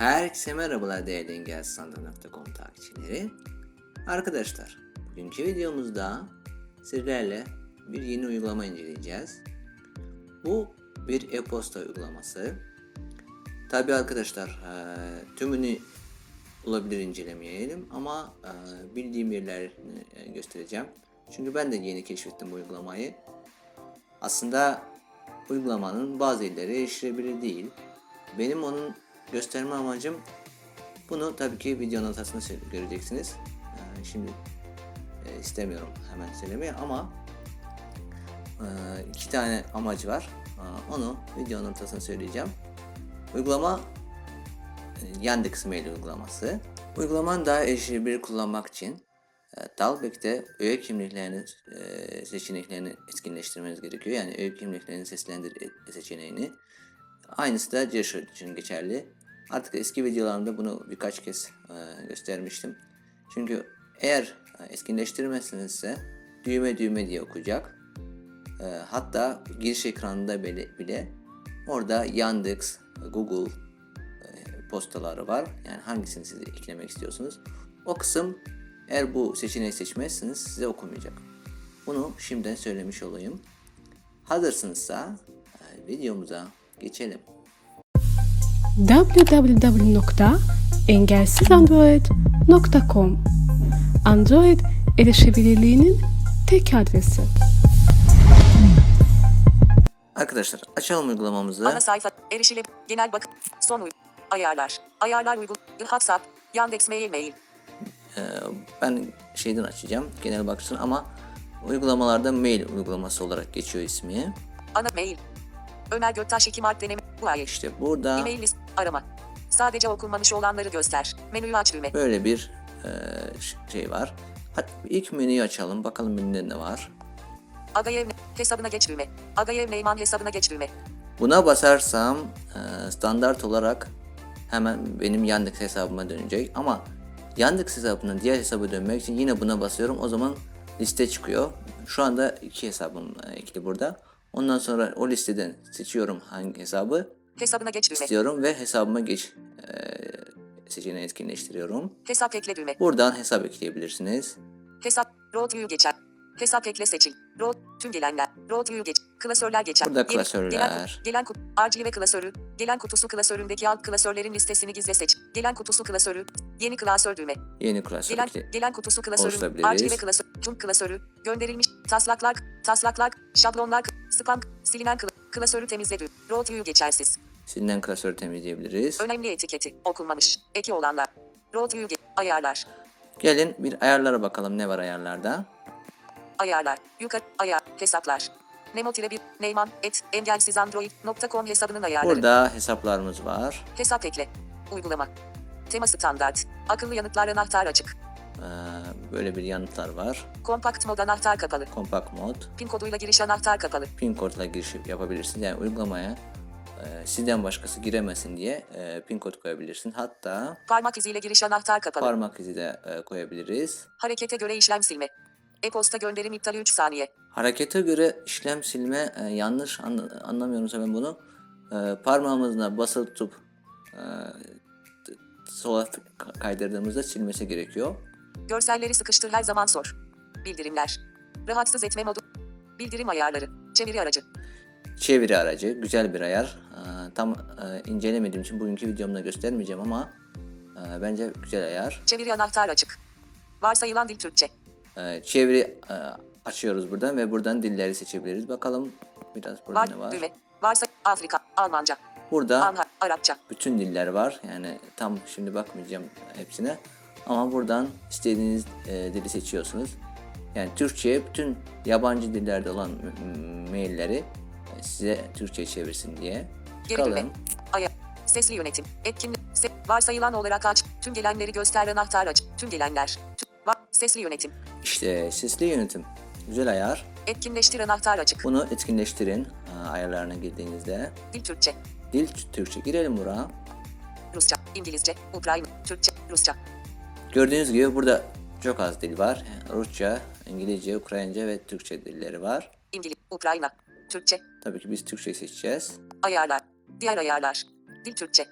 Herkese merhabalar değerli engelstandart.com takipçileri. Arkadaşlar, bugünkü videomuzda sizlerle bir yeni uygulama inceleyeceğiz. Bu bir e-posta uygulaması. Tabi arkadaşlar, e, tümünü olabilir incelemeyelim ama e, bildiğim yerlerini e, göstereceğim. Çünkü ben de yeni keşfettim bu uygulamayı. Aslında uygulamanın bazı yerleri erişilebilir değil. Benim onun gösterme amacım bunu tabii ki video sö- göreceksiniz. Ee, şimdi e, istemiyorum hemen söylemeyi ama e, iki tane amacı var. Aa, onu video anlatısında söyleyeceğim. Uygulama e, Yandex Mail uygulaması. Uygulamanın daha erişilebilir kullanmak için e, Dalbeck'te öğe kimliklerini e, seçeneklerini etkinleştirmeniz gerekiyor. Yani öğe kimliklerini seslendir e- seçeneğini. Aynısı da Gearshot için geçerli. Artık eski videolarımda bunu birkaç kez e, göstermiştim. Çünkü eğer e, etkinleştirmezseniz düğme düğme diye okuyacak. E, hatta giriş ekranında bile, bile orada Yandex, Google e, postaları var. Yani hangisini siz eklemek istiyorsunuz. O kısım eğer bu seçeneği seçmezseniz size okumayacak. Bunu şimdiden söylemiş olayım. Hazırsınızsa e, videomuza geçelim. www.engelsizandroid.com Android erişebilirliğinin tek adresi. Arkadaşlar açalım uygulamamızı. Ana sayfa, erişile, genel bakım, son uy, ayarlar, ayarlar uygul, WhatsApp, Yandex Mail Mail, Ee, ben şeyden açacağım genel baksın ama uygulamalarda mail uygulaması olarak geçiyor ismi. ana mail. Ömer Göktaş 2 Mart deneme, bu ay. İşte burada E-mail list, arama. Sadece okunmamış olanları göster. Menüyü aç düğme. böyle bir e, şey var. Hadi ilk menüyü açalım bakalım menüde ne var. Agayev hesabına geç düğme. Agayev Neyman hesabına geç düğme. Buna basarsam e, standart olarak hemen benim Yandex hesabıma dönecek ama Yandex hesabından diğer hesaba dönmek için yine buna basıyorum. O zaman liste çıkıyor. Şu anda iki hesabım ekli burada. Ondan sonra o listeden seçiyorum hangi hesabı Hesabına geç düğme. istiyorum ve hesabıma geç e, seçeneğini etkinleştiriyorum. Hesap ekle düğme. Buradan hesap ekleyebilirsiniz. Hesap, road view geçer. Hesap ekle seçil. Road, tüm gelenler. Road view geç. Klasörler geçer. Burada Yeni- klasörler. Gelen, gelen kut, arşive klasörü. Gelen kutusu klasöründeki alt klasörlerin listesini gizle seç. Gelen kutusu klasörü. Yeni klasör düğme. Yeni klasör Gelen, ekle- gelen kutusu klasörü. oluşturabiliriz. Arşive klasörü. Tüm klasörü. Gönderilmiş. Taslaklar. Taslaklar. Şablonlar. Spam. Silinen kla- klasörü temizle düğme. Road view geçersiz. Silinen klasörü temizleyebiliriz. Önemli etiketi. Okunmamış. Eki olanlar. Road view ayarlar. Gelin bir ayarlara bakalım ne var ayarlarda. Ayarlar. Yukarı. Ayar. Hesaplar. Nemo tire bir. Neyman. Et. Engelsizandroid.com hesabının ayarları. Burada hesaplarımız var. Hesap ekle. Uygulama. Tema standart. Akıllı yanıtlar anahtar açık. Ee, böyle bir yanıtlar var. Kompakt mod anahtar kapalı. Compact mod. Pin koduyla giriş anahtar kapalı. Pin kodla giriş yapabilirsin. Yani uygulamaya e, sizden başkası giremesin diye e, pin kod koyabilirsin. Hatta Parmak iziyle giriş anahtar kapalı. parmak izi de e, koyabiliriz. Harekete göre işlem silme. E-posta gönderim iptali 3 saniye. Harekete göre işlem silme e, yanlış anla- anlamıyorumsa ben bunu e, parmağımızla basılı tutup e, sola kaydırdığımızda silmesi gerekiyor. Görselleri sıkıştır her zaman sor. Bildirimler. Rahatsız etme modu. Bildirim ayarları. Çeviri aracı. Çeviri aracı güzel bir ayar. E, tam e, incelemediğim için bugünkü videomda göstermeyeceğim ama e, bence güzel ayar. Çeviri anahtar açık. Varsayılan dil Türkçe. E, çeviri e, açıyoruz buradan ve buradan dilleri seçebiliriz. Bakalım biraz burada Var, ne var? düğme. Varsa Afrika, Almanca, Burada Anha, Arapça. bütün diller var. Yani tam şimdi bakmayacağım hepsine. Ama buradan istediğiniz e, dili seçiyorsunuz. Yani Türkçe bütün yabancı dillerde olan mailleri e, size Türkçe çevirsin diye. Geri düğme. Çıkalım. Aya. Sesli yönetim. Etkin. Se, varsayılan olarak aç. Tüm gelenleri göster anahtar aç. Tüm gelenler. Tüm, sesli yönetim. İşte sesli yönetim. Güzel ayar. Etkinleştir anahtar açık. Bunu etkinleştirin e, ayarlarına girdiğinizde. Dil Türkçe. Dil Türkçe girelim buraya. Rusça, İngilizce, Ukrayna, Türkçe, Rusça. Gördüğünüz gibi burada çok az dil var. Rusça, İngilizce, Ukraynaca ve Türkçe dilleri var. İngiliz, Ukrayna, Türkçe, Tabii ki biz Türkçe seçeceğiz. ayarlar, diğer ayarlar, dil Türkçe,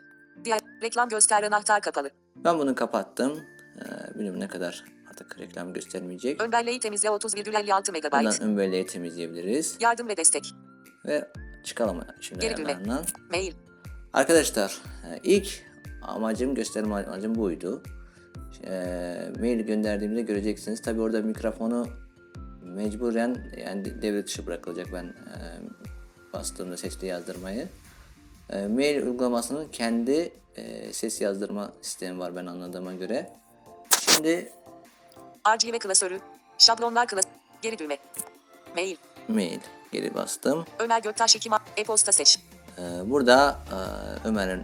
Diğer reklam göster anahtar kapalı. Ben bunu kapattım. Ee, bilmiyorum ne kadar artık reklam göstermeyecek. Ön belleği temizle 30,56 MB. Buradan ön belleği temizleyebiliriz. Yardım ve destek. Ve çıkalım şimdi Geri düğme. Mail. Arkadaşlar e, ilk amacım gösterme amacım buydu. E, mail gönderdiğimde göreceksiniz. Tabi orada mikrofonu mecburen yani devre dışı bırakılacak ben e, bastığımda sesli yazdırmayı. E, mail uygulamasının kendi e, ses yazdırma sistemi var ben anladığıma göre. Şimdi RGB klasörü. Şablonlar klas. Geri düğme. Mail. mail geri bastım. Ömer Göktaş Ekim e-posta seç. E, burada e, Ömer'in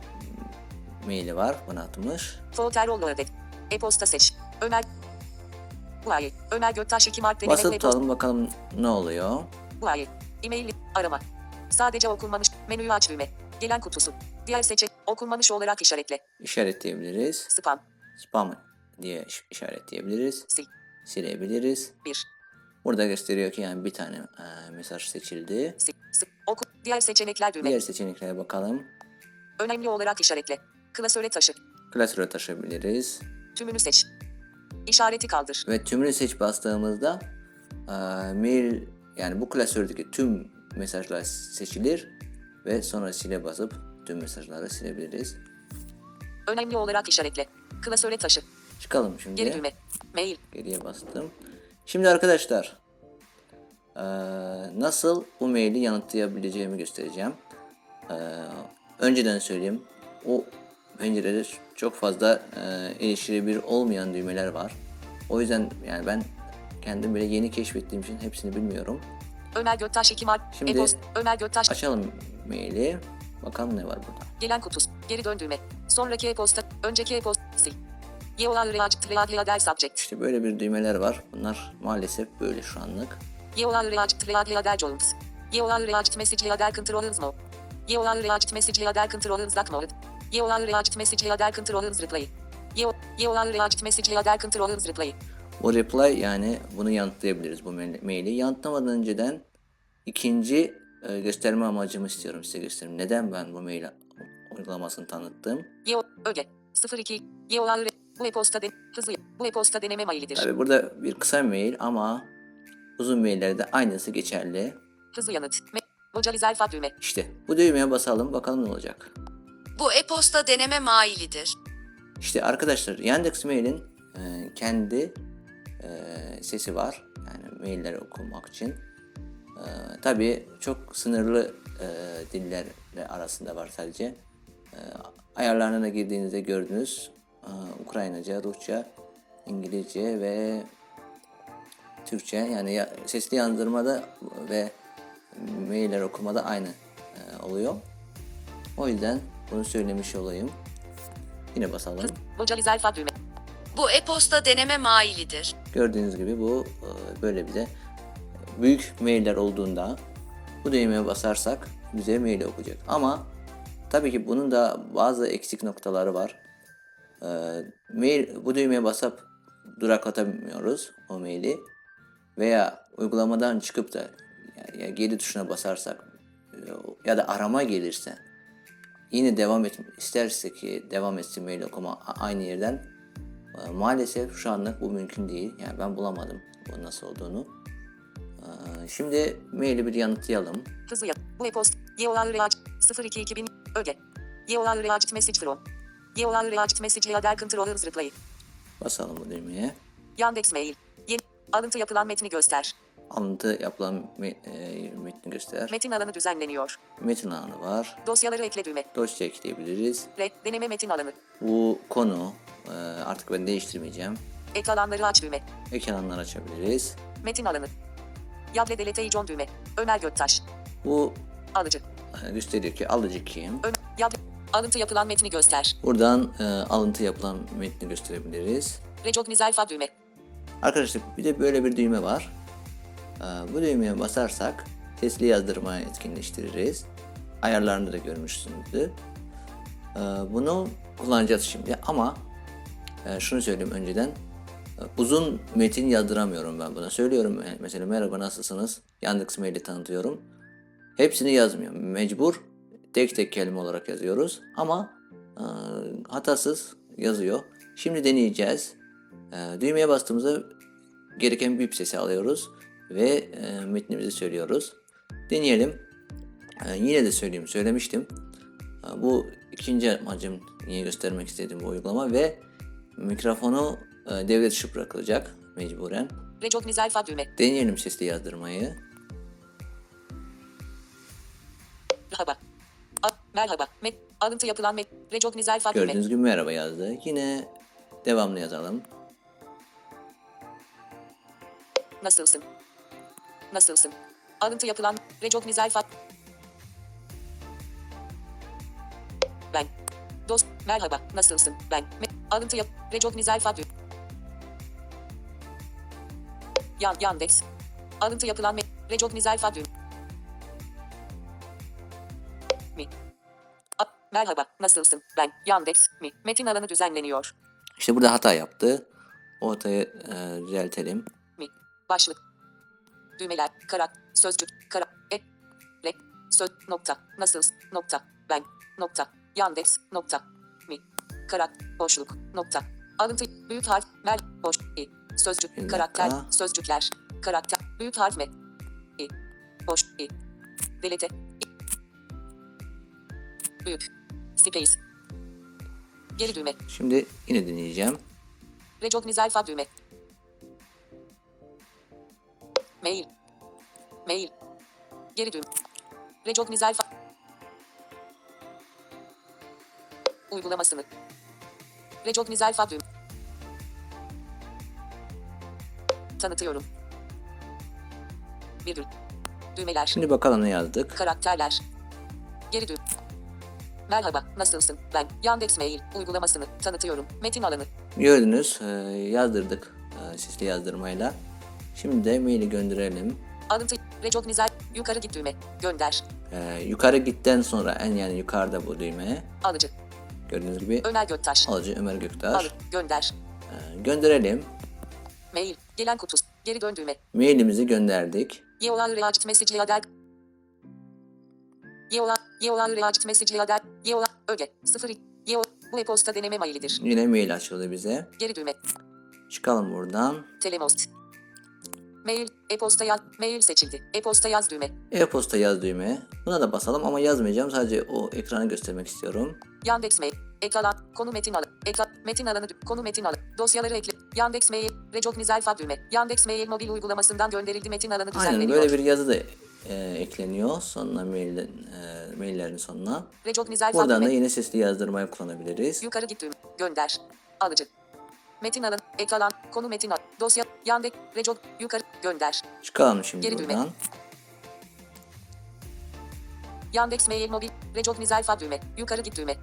maili var bana atmış. Folderollo ödet. E-posta seç. Ömer ay. Ömer Göktaş Ekim Alp deneme Basıp tutalım bakalım ne oluyor. Ay. E-mail arama. Sadece okunmamış. Menüyü aç düğme. Gelen kutusu. Diğer seçenek okunmamış olarak işaretle. işaretleyebiliriz. Spam. Spam diye iş- işaretleyebiliriz. Sil. Silebiliriz. 1. Burada gösteriyor ki yani bir tane e, mesaj seçildi. Sil. Sı- Oku. Diğer seçenekler düğme. Diğer seçeneklere bakalım. Önemli olarak işaretle. Klasöre taşı. Klasöre taşıyabiliriz. Tümünü seç. İşareti kaldır. Ve tümünü seç bastığımızda e, mail yani bu klasördeki tüm mesajlar seçilir ve sonra sile basıp tüm mesajları silebiliriz. Önemli olarak işaretle. Klasöre taşı. Çıkalım şimdi. Geri düğme. Mail. Geriye bastım. Şimdi arkadaşlar nasıl bu maili yanıtlayabileceğimi göstereceğim. Önceden söyleyeyim. O pencerede çok fazla eee erişilebilir olmayan düğmeler var. O yüzden yani ben kendim böyle yeni keşfettiğim için hepsini bilmiyorum. Ömer Göktaş Ekim Alp. Şimdi- E-post. Ömer Göktaş. Açalım maili. Bakalım ne var burada. Gelen kutus. Geri dön düğme. Sonraki e-posta. Önceki e-post. Sil. Yeolar reactive reader subject. İşte böyle bir düğmeler var. Bunlar maalesef böyle şu anlık. Yeolar reactive reader joins. Yeolar reactive message reader controls no. Yeolar reactive message reader controls duck mode. Yeolar reactive message reader controls replay. Yeo- Yeolar reactive message reader controls replay. O reply yani bunu yanıtlayabiliriz bu mail- maili. Yanıtlamadan önceden ikinci e, gösterme amacımı istiyorum size göstereyim. Neden ben bu mail uygulamasını tanıttım? Yeo öge 02 Yeolar bu e-posta den hızlı bu e-posta deneme mailidir. Tabi burada bir kısa mail ama uzun maillerde aynısı geçerli. Hızlı yanıt. Me Vocalizer fa düğme. İşte bu düğmeye basalım bakalım ne olacak. Bu e-posta deneme mailidir. İşte arkadaşlar Yandex Mail'in e, kendi e, sesi var. Yani mailleri okumak için. E, tabii çok sınırlı e, dillerle arasında var sadece. E, ayarlarına girdiğinizde gördünüz. E, Ukraynaca, Rusça, İngilizce ve Türkçe yani ya, sesli yazdırmada ve mailler okumada aynı oluyor. O yüzden bunu söylemiş olayım. Yine basalım. Düğme. Bu e-posta deneme mailidir. Gördüğünüz gibi bu e, böyle bir de büyük mailler olduğunda bu düğmeye basarsak bize mail okuyacak. Ama tabii ki bunun da bazı eksik noktaları var. E, mail bu düğmeye basıp duraklatamıyoruz o maili veya uygulamadan çıkıp da ya, ya geri tuşuna basarsak e, ya da arama gelirse yine devam et isterse ki devam etsin mail okuma a- aynı yerden e, maalesef şu anlık bu mümkün değil. Yani ben bulamadım bu nasıl olduğunu. E, Şimdi maili bir yanıtlayalım. Hızlı yap. Bu e-post. Yeolar reactive 02 2000 öge. Yeolar reactive message from. Yeolar reactive message reader controls replay. Basalım bu düğmeye. Yandex mail. Yeni alıntı yapılan metni göster. Alıntı yapılan me- e, metni göster. Metin alanı düzenleniyor. Metin alanı var. Dosyaları ekle düğme. Dosya ekleyebiliriz. Re, deneme metin alanı. Bu konu e, artık ben değiştirmeyeceğim. Ek alanları aç düğme. Ek alanlar açabiliriz. Metin alanı. Yable delete icon düğme. Ömer Göktaş. Bu Alıcı. e, gösteriyor ki alıcı kim. Ömer. Yable. Alıntı yapılan metni göster. Buradan e, alıntı yapılan metni gösterebiliriz. Recognize alfa düğme. Arkadaşlar bir de böyle bir düğme var. Ee, Bu düğmeye basarsak sesli yazdırmayı etkinleştiririz. Ayarlarını da görmüşsünüzdür. Ee, Bunu kullanacağız şimdi ama e, şunu söyleyeyim önceden. E, Uzun metin yazdıramıyorum ben buna. Söylüyorum e, mesela merhaba nasılsınız? Yandex Mail'i tanıtıyorum. Hepsini yazmıyorum. Mecbur tek tek kelime olarak yazıyoruz. Ama e, hatasız yazıyor. Şimdi deneyeceğiz. Düğmeye bastığımızda gereken bip sesi alıyoruz ve e, metnimizi söylüyoruz. Deneyelim. E, yine de söyleyeyim, söylemiştim. E, bu ikinci amacım yine göstermek istediğim bu uygulama ve mikrofonu e, devre dışı bırakılacak mecburen. Recognize alfa düğme. Deneyelim sesli yazdırmayı. Merhaba. A, merhaba. Met, alıntı yapılan met. Recognize alfa düğme. Gördüğünüz gibi merhaba yazdı. Yine devamlı yazalım. Nasılsın? Nasılsın? Alıntı yapılan Recognize alfa. Ben. Dost. Merhaba. Nasılsın? Ben. Me, alıntı yap. Recognize alfa düğme. Yan, Yandex. Alıntı yapılan. Recognize alfa düğme. Mi. A, merhaba. Nasılsın? Ben. Yandex. Mi. Metin alanı düzenleniyor. İşte burada hata yaptı. O hatayı e, düzeltelim. mi, başlık, düğmeler, karak, sözcük, kara, e, le, söz, nokta, nasıl, nokta, ben, nokta, yandex, nokta, mi, karak, boşluk, nokta, alıntı, büyük harf, mer, boş, i, sözcük, Bir karakter, dakika. sözcükler, karakter, büyük harf me, i, boş, i, delete, i, büyük, space, geri düğme, Şimdi yine deneyeceğim. Recognize alfa düğme. Mail. Mail. Geri düğüm. Recognize alfa. Uygulamasını. Recognize alfa düğüm. Tanıtıyorum. Virgül. Düğmeler. Şimdi bakalım ne yazdık. Karakterler. Geri düğüm. Merhaba, nasılsın? Ben Yandex Mail uygulamasını tanıtıyorum. Metin alanı. Gördünüz e, yazdırdık e, sesli yazdırmayla. Şimdi de maili gönderelim. Alıntı. Recognize. Yukarı git düğme. Gönder. E, yukarı gitten sonra en yani yukarıda bu düğme. Alıcı. Gördüğünüz gibi Ömer Göktaş. alıcı Ömer Göktaş. Al. Gönder. E, gönderelim. Mail. Gelen kutusu. Geri dön düğme. Mailimizi gönderdik. Yeola reactive message yader. Yeola. Yeola reactive message yader. Yeola. Öge. 0. Yeola. Bu e-posta deneme mailidir. Yine mail açıldı bize. Geri düğme. Çıkalım buradan. Telemost. Mail. E-posta yaz. Mail seçildi. E-posta yaz düğme. E-posta yaz düğme. Buna da basalım ama yazmayacağım. Sadece o ekranı göstermek istiyorum. Yandex Mail. Ek alan. Konu metin alanı. Ek metin alanı. Konu metin alanı. Dosyaları ekle. Yandex Mail. Recognize alfa düğme. Yandex Mail mobil uygulamasından gönderildi metin alanı Aynen düzenleniyor. böyle bir yazı da e, ekleniyor sonuna mail, e, maillerin sonuna. Recognize alfa Buradan da düğme. yine sesli yazdırmayı kullanabiliriz. Yukarı git düğme. Gönder. Alıcı. Metin alın. Ek alan. Konu metin al. Dosya. Yandex. Recog. Yukarı. Gönder. Çıkalım şimdi Geri düğme. buradan. Yandex Mail mobil. Recognize alfa düğme. Yukarı git düğme.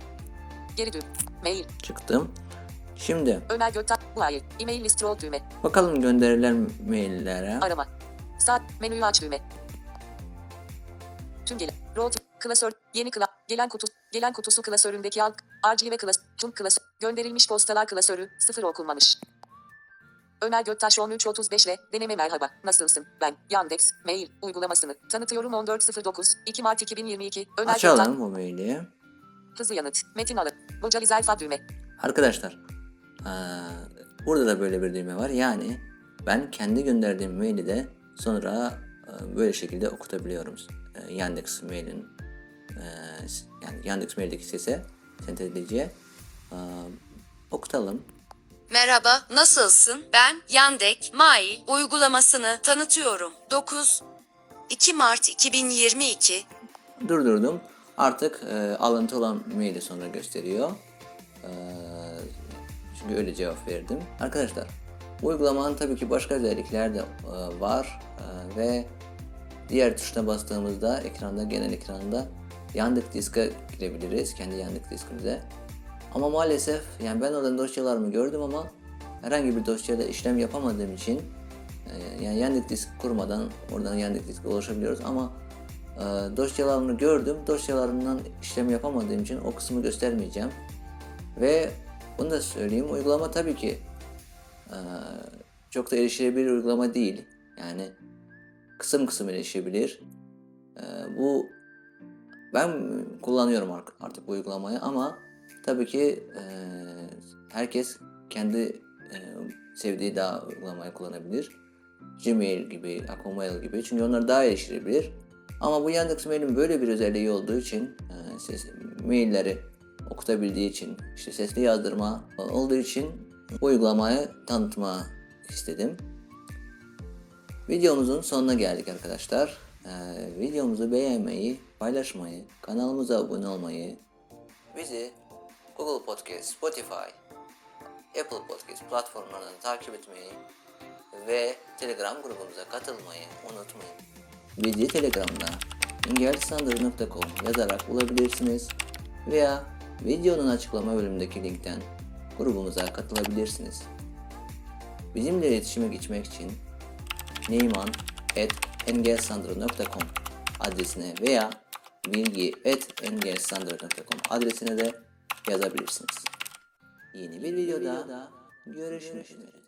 Geri düğme. Mail. Çıktım. Şimdi Ömer Göktaş. Bu ay. E-mail list roll düğme. bakalım gönderilen maillere. Arama. Saat. Menüyü aç düğme. Tüm gelen. Roll. Klasör. Yeni kla. Gelen kutu. Gelen kutusu klasöründeki alt. RGB klas. Tüm klasör. Gönderilmiş postalar klasörü. Sıfır okunmamış. Ömer Göktaş 1335 ve deneme merhaba. Nasılsın? Ben Yandex Mail uygulamasını tanıtıyorum 1409 2 Mart 2022. Ömer Göktaş. Açalım bu maili. Hızlı yanıt. Metin alın. Vocalize alfa düğme. Arkadaşlar burada da böyle bir düğme var. Yani ben kendi gönderdiğim maili de sonra böyle şekilde okutabiliyorum. Eee, Yandex mailin yani Yandex maildeki sese sentezleyiciye eee, okutalım. Merhaba, nasılsın? Ben Yandek Mail uygulamasını tanıtıyorum. 9 2 Mart 2022 Durdurdum. Artık eee, alıntı olan maili sonra gösteriyor. Eee, çünkü öyle cevap verdim. Arkadaşlar uygulamanın tabii ki başka özellikler de eee, var Eee, ve diğer tuşuna bastığımızda ekranda genel ekranda Yandex Disk'e girebiliriz. Kendi Yandex diskimize. Ama maalesef yani ben oradan dosyalarımı gördüm ama herhangi bir dosyada işlem yapamadığım için e, yani Yandex Disk kurmadan oradan Yandex Disk'e ulaşabiliyoruz ama e, dosyalarımı gördüm. Dosyalarımdan işlem yapamadığım için o kısmı göstermeyeceğim. Ve bunu da söyleyeyim. Uygulama tabii ki e, çok da erişilebilir uygulama değil. Yani kısım kısım erişebilir. E, bu ben kullanıyorum ar- artık bu uygulamayı ama Tabii ki e, herkes kendi e, sevdiği daha uygulamayı kullanabilir. Gmail gibi, Akmail gibi. Çünkü onlar daha erişilebilir. Ama bu Yandex.Mail'in böyle bir özelliği olduğu için, e, ses, mailleri okutabildiği için, işte sesli yazdırma olduğu için bu uygulamayı tanıtma istedim. Videomuzun sonuna geldik arkadaşlar. Ee, videomuzu beğenmeyi, paylaşmayı, kanalımıza abone olmayı, bizi Google Podcast, Spotify, Apple Podcast platformlarından takip etmeyi ve Telegram grubumuza katılmayı unutmayın. Bizi Telegram'da engelsandır.com yazarak bulabilirsiniz veya videonun açıklama bölümündeki linkten grubumuza katılabilirsiniz. Bizimle iletişime geçmek için neyman.engelsandro.com adresine veya bilgi.engelsandro.com adresine de yazabilirsiniz. Yeni bir videoda görüşmek üzere.